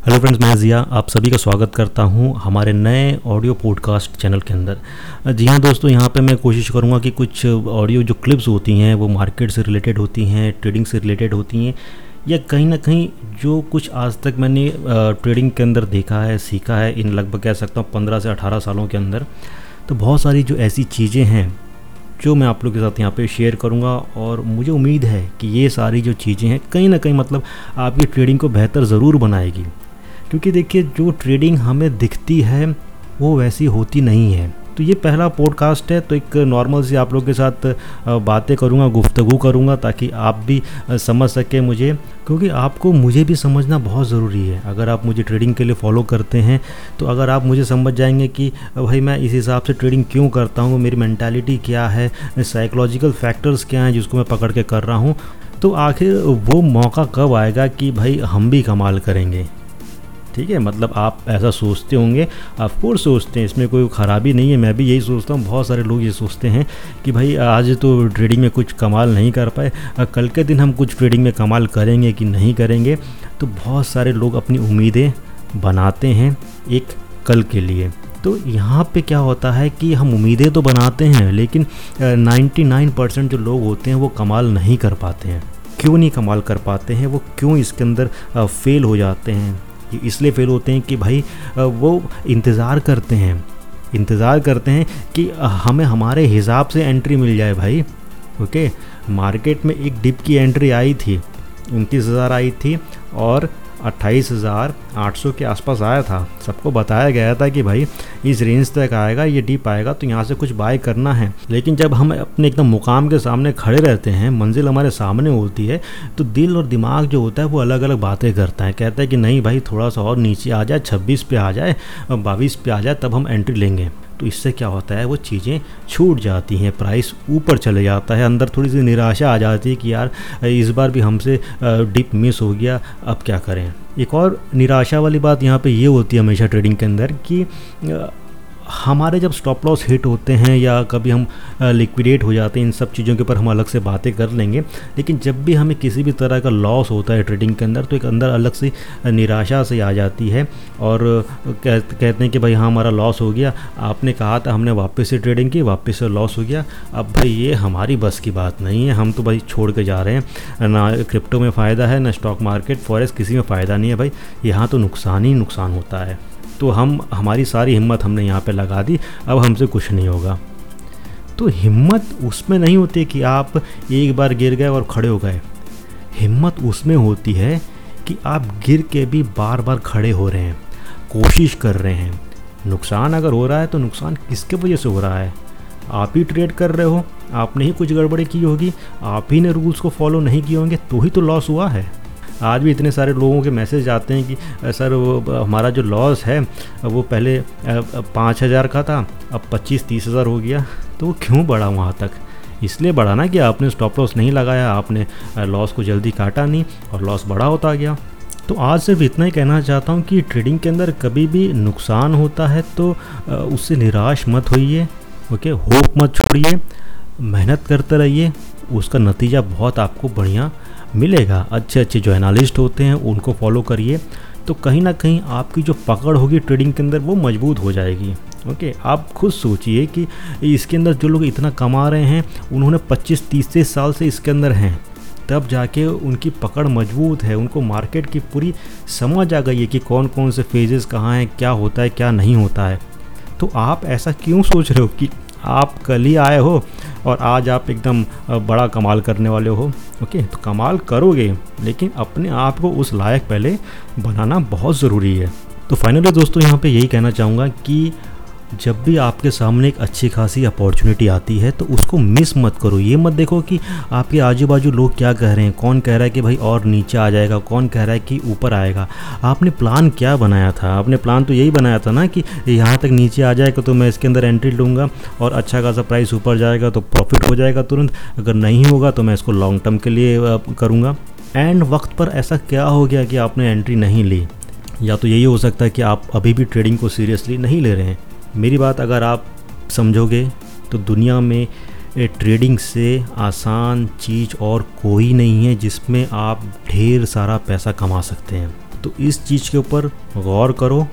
Hello friends, मैं जिया आप सभी का स्वागत करता हूँ हमारे नए ऑडियो पॉडकास्ट चैनल के अंदर। जी हाँ दोस्तों, यहाँ पे मैं कोशिश करूँगा कि कुछ ऑडियो जो क्लिप्स होती हैं, वो मार्केट से रिलेटेड होती हैं, ट्रेडिंग से रिलेटेड होती हैं, या कहीं ना कहीं जो कुछ आज तक मैंने ट्रेडिंग के अंदर देखा है, सीखा है, इन लगभग कह सकता हूँ पंद्रह से अठारह सालों के अंदर तो बहुत सारी जो ऐसी चीज़ें हैं, जो मैं आप लोग के साथ यहाँ पे शेयर करूँगा और मुझे उम्मीद है कि ये सारी जो चीज़ें हैं, कहीं ना कहीं मतलब आपकी ट्रेडिंग को बेहतर ज़रूर बनाएगी। क्योंकि देखिए, जो ट्रेडिंग हमें दिखती है, वो वैसी होती नहीं है। तो ये पहला पॉडकास्ट है तो एक नॉर्मल सी आप लोग के साथ बातें करूँगा, गुफ्तगु करूँगा, ताकि आप भी समझ सकें मुझे। क्योंकि आपको मुझे भी समझना बहुत ज़रूरी है। अगर आप मुझे ट्रेडिंग के लिए फॉलो करते हैं तो अगर आप मुझे समझ जाएँगे कि भाई मैं इस हिसाब से ट्रेडिंग क्यों करता हूँ, मेरी मैंटेलिटी क्या है साइकोलॉजिकल फैक्टर्स क्या हैं जिसको मैं पकड़ के कर रहा हूँ तो आखिर वो मौका कब आएगा कि भाई हम भी कमाल करेंगे? ठीक है मतलब आप ऐसा सोचते होंगे। आप कोर्स सोचते हैं, इसमें कोई ख़राबी नहीं है। मैं भी यही सोचता हूँ, बहुत सारे लोग ये सोचते हैं कि भाई, आज तो ट्रेडिंग में कुछ कमाल नहीं कर पाए। कल के दिन हम कुछ ट्रेडिंग में कमाल करेंगे कि नहीं करेंगे? तो बहुत सारे लोग अपनी उम्मीदें बनाते हैं एक कल के लिए। तो यहाँ पे क्या होता है कि हम उम्मीदें तो बनाते हैं, लेकिन 99 परसेंट जो लोग होते हैं वो कमाल नहीं कर पाते हैं। क्यों नहीं कमाल कर पाते हैं? वो क्यों इसके अंदर फेल हो जाते हैं? ये इसलिए फेल होते हैं कि भाई वो इंतज़ार करते हैं। इंतज़ार करते हैं कि हमें हमारे हिसाब से एंट्री मिल जाए भाई ओके मार्केट में एक डिप की एंट्री आई थी, उनतीस हज़ार आई थी और अट्ठाईस हज़ार आठ सौ के आसपास आया था। सबको बताया गया था कि भाई, इस रेंज तक आएगा, ये डीप आएगा तो यहाँ से कुछ बाय करना है। लेकिन जब हम अपने एकदम मुकाम के सामने खड़े रहते हैं, मंजिल हमारे सामने होती है तो दिल और दिमाग जो होता है, वो अलग अलग बातें करता है। कहता है कि नहीं भाई, थोड़ा सा और नीचे आ जाए, छब्बीस पे आ जाए, बाईस पे आ जाए, तब हम एंट्री लेंगे। तो इससे क्या होता है, वो चीज़ें छूट जाती हैं प्राइस ऊपर चले जाता है, अंदर थोड़ी सी निराशा आ जाती है कि यार, इस बार भी हमसे डिप मिस हो गया, अब क्या करें? एक और निराशा वाली बात यहाँ पे ये होती है हमेशा ट्रेडिंग के अंदर कि हमारे जब स्टॉप लॉस हिट होते हैं या कभी हम लिक्विडेट हो जाते हैं इन सब चीज़ों के ऊपर हम अलग से बातें कर लेंगे। लेकिन जब भी हमें किसी भी तरह का लॉस होता है ट्रेडिंग के अंदर तो एक अंदर अलग से निराशा से आ जाती है। और कह, कहते हैं कि भाई हाँ हमारा लॉस हो गया। आपने कहा था हमने वापस से ट्रेडिंग की वापस से लॉस हो गया। अब भाई ये हमारी बस की बात नहीं है। हम तो भाई छोड़ के जा रहे हैं। ना क्रिप्टो में फ़ायदा है ना स्टॉक मार्केट फॉरेस्ट किसी में फ़ायदा नहीं है भाई। यहाँ तो नुकसान ही नुकसान होता है। तो हम, हमारी सारी हिम्मत हमने यहाँ पे लगा दी, अब हमसे कुछ नहीं होगा। तो हिम्मत उसमें नहीं होती कि आप एक बार गिर गए और खड़े हो गए। हिम्मत उसमें होती है कि आप गिर के भी बार बार खड़े हो रहे हैं, कोशिश कर रहे हैं। नुकसान अगर हो रहा है तो नुकसान किसके वजह से हो रहा है? आप ही ट्रेड कर रहे हो, आपने ही कुछ गड़बड़ी की होगी, आप ही ने रूल्स को फॉलो नहीं किए होंगे तो ही तो लॉस हुआ है। आज भी इतने सारे लोगों के मैसेज आते हैं कि सर, वो हमारा जो लॉस है, वो पहले पाँच हज़ार का था, अब पच्चीस तीस हज़ार हो गया। तो वो क्यों बढ़ा वहाँ तक? इसलिए बढ़ा ना कि आपने स्टॉप लॉस नहीं लगाया, आपने लॉस को जल्दी काटा नहीं और लॉस बड़ा होता गया। तो आज सिर्फ़ इतना ही कहना चाहता हूँ कि ट्रेडिंग के अंदर कभी भी नुकसान होता है तो उससे निराश मत होइए, ओके? होप मत छोड़िए, मेहनत करते रहिए, उसका नतीजा बहुत आपको बढ़िया मिलेगा। अच्छे अच्छे जो एनालिस्ट होते हैं, उनको फॉलो करिए। तो कहीं ना कहीं आपकी जो पकड़ होगी ट्रेडिंग के अंदर, वो मज़बूत हो जाएगी। ओके? आप खुद सोचिए कि इसके अंदर जो लोग इतना कमा रहे हैं, उन्होंने 25-30 साल से इसके अंदर हैं। तब जाके उनकी पकड़ मज़बूत है, उनको मार्केट की पूरी समझ आ गई है कि कौन कौन से फेजेस कहाँ हैं, क्या होता है, क्या नहीं होता है। तो आप ऐसा क्यों सोच रहे हो कि आप कल ही आए हो और आज आप एकदम बड़ा कमाल करने वाले हो, ओके? तो कमाल करोगे, लेकिन अपने आप को उस लायक पहले बनाना बहुत ज़रूरी है। तो फाइनली दोस्तों, यहाँ पे यही कहना चाहूँगा कि जब भी आपके सामने एक अच्छी खासी अपॉर्चुनिटी आती है तो उसको मिस मत करो। ये मत देखो कि आपके आजू बाजू लोग क्या कह रहे हैं, कौन कह रहा है कि भाई और नीचे आ जाएगा, कौन कह रहा है कि ऊपर आएगा। आपने प्लान क्या बनाया था? आपने प्लान तो यही बनाया था ना कि यहाँ तक नीचे आ जाएगा तो मैं इसके अंदर एंट्री लूँगा और अच्छा खासा प्राइस ऊपर जाएगा तो प्रॉफिट हो जाएगा तुरंत। अगर नहीं होगा तो मैं इसको लॉन्ग टर्म के लिए करूँगा। एंड वक्त पर ऐसा क्या हो गया कि आपने एंट्री नहीं ली? या तो यही हो सकता है कि आप अभी भी ट्रेडिंग को सीरियसली नहीं ले रहे हैं। मेरी बात अगर आप समझोगे तो दुनिया में ट्रेडिंग से आसान चीज़ और कोई नहीं है जिसमें आप ढेर सारा पैसा कमा सकते हैं। तो इस चीज़ के ऊपर गौर करो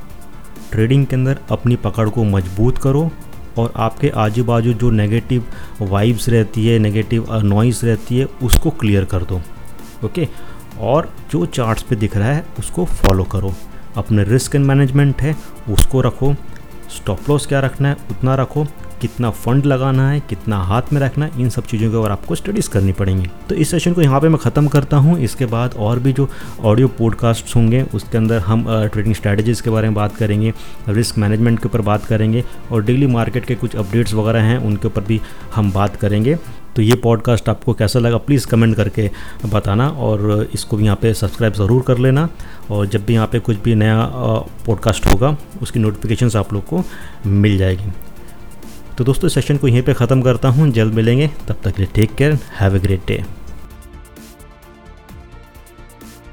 ट्रेडिंग के अंदर अपनी पकड़ को मज़बूत करो और आपके आजू बाजू जो नेगेटिव वाइब्स रहती है नेगेटिव नॉइस रहती है, उसको क्लियर कर दो ओके और जो चार्ट्स पे दिख रहा है, उसको फॉलो करो। अपने रिस्क एंड मैनेजमेंट है, उसको रखो। स्टॉप लॉस क्या रखना है? उतना रखो। कितना फंड लगाना है, कितना हाथ में रखना है, इन सब चीज़ों के ऊपर आपको स्टडीज़ करनी पड़ेंगी। तो इस सेशन को यहाँ पे मैं ख़त्म करता हूँ। इसके बाद और भी जो ऑडियो पॉडकास्ट होंगे, उसके अंदर हम ट्रेडिंग स्ट्रैटेजीज़ के बारे में बात करेंगे रिस्क मैनेजमेंट के ऊपर बात करेंगे और डेली मार्केट के कुछ अपडेट्स वगैरह हैं, उनके ऊपर भी हम बात करेंगे। तो ये पॉडकास्ट आपको कैसा लगा प्लीज़ कमेंट करके बताना और इसको भी यहाँ पे सब्सक्राइब ज़रूर कर लेना और जब भी यहाँ पे कुछ भी नया पॉडकास्ट होगा, उसकी नोटिफिकेशन आप लोग को मिल जाएगी। तो दोस्तों सेशन को यहीं पे ख़त्म करता हूँ। जल्द मिलेंगे। तब तक के लिए take care have a great day